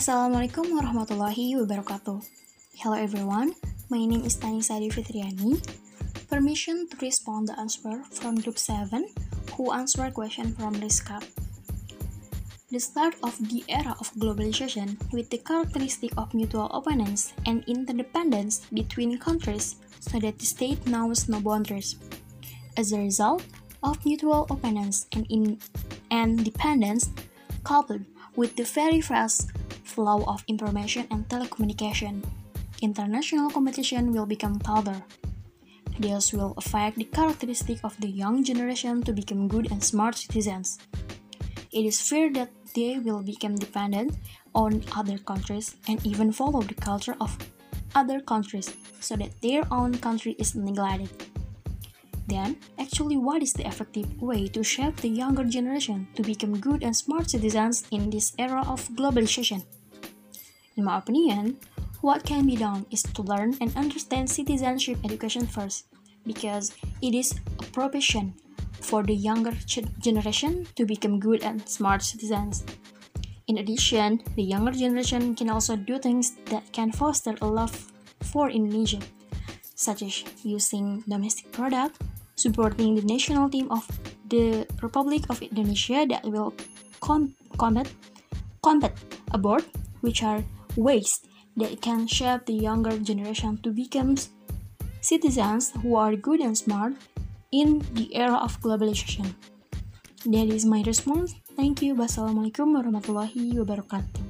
Assalamualaikum warahmatullahi wabarakatuh. Hello everyone, my name is Tani Sadi Fitriani. Permission to respond the answer from group 7 who answer question from this cup. The start of the era of globalization with the characteristic of mutual openness and interdependence between countries so that the state knows no boundaries. As a result of mutual openness and in independence coupled with the very fast flow of information and telecommunication, international competition will become tougher. This will affect the characteristic of the young generation to become good and smart citizens. It is feared that they will become dependent on other countries and even follow the culture of other countries so that their own country is neglected. Then, actually, what is the effective way to shape the younger generation to become good and smart citizens in this era of globalization? In my opinion, what can be done is to learn and understand citizenship education first, because it is a profession for the younger generation to become good and smart citizens. In addition, the younger generation can also do things that can foster a love for Indonesia, such as using domestic product, supporting the national team of the Republic of Indonesia that will com combat combat abort, which are ways that can shape the younger generation to become citizens who are good and smart in the era of globalization. That is my response. Thank you. Wassalamualaikum warahmatullahi wabarakatuh.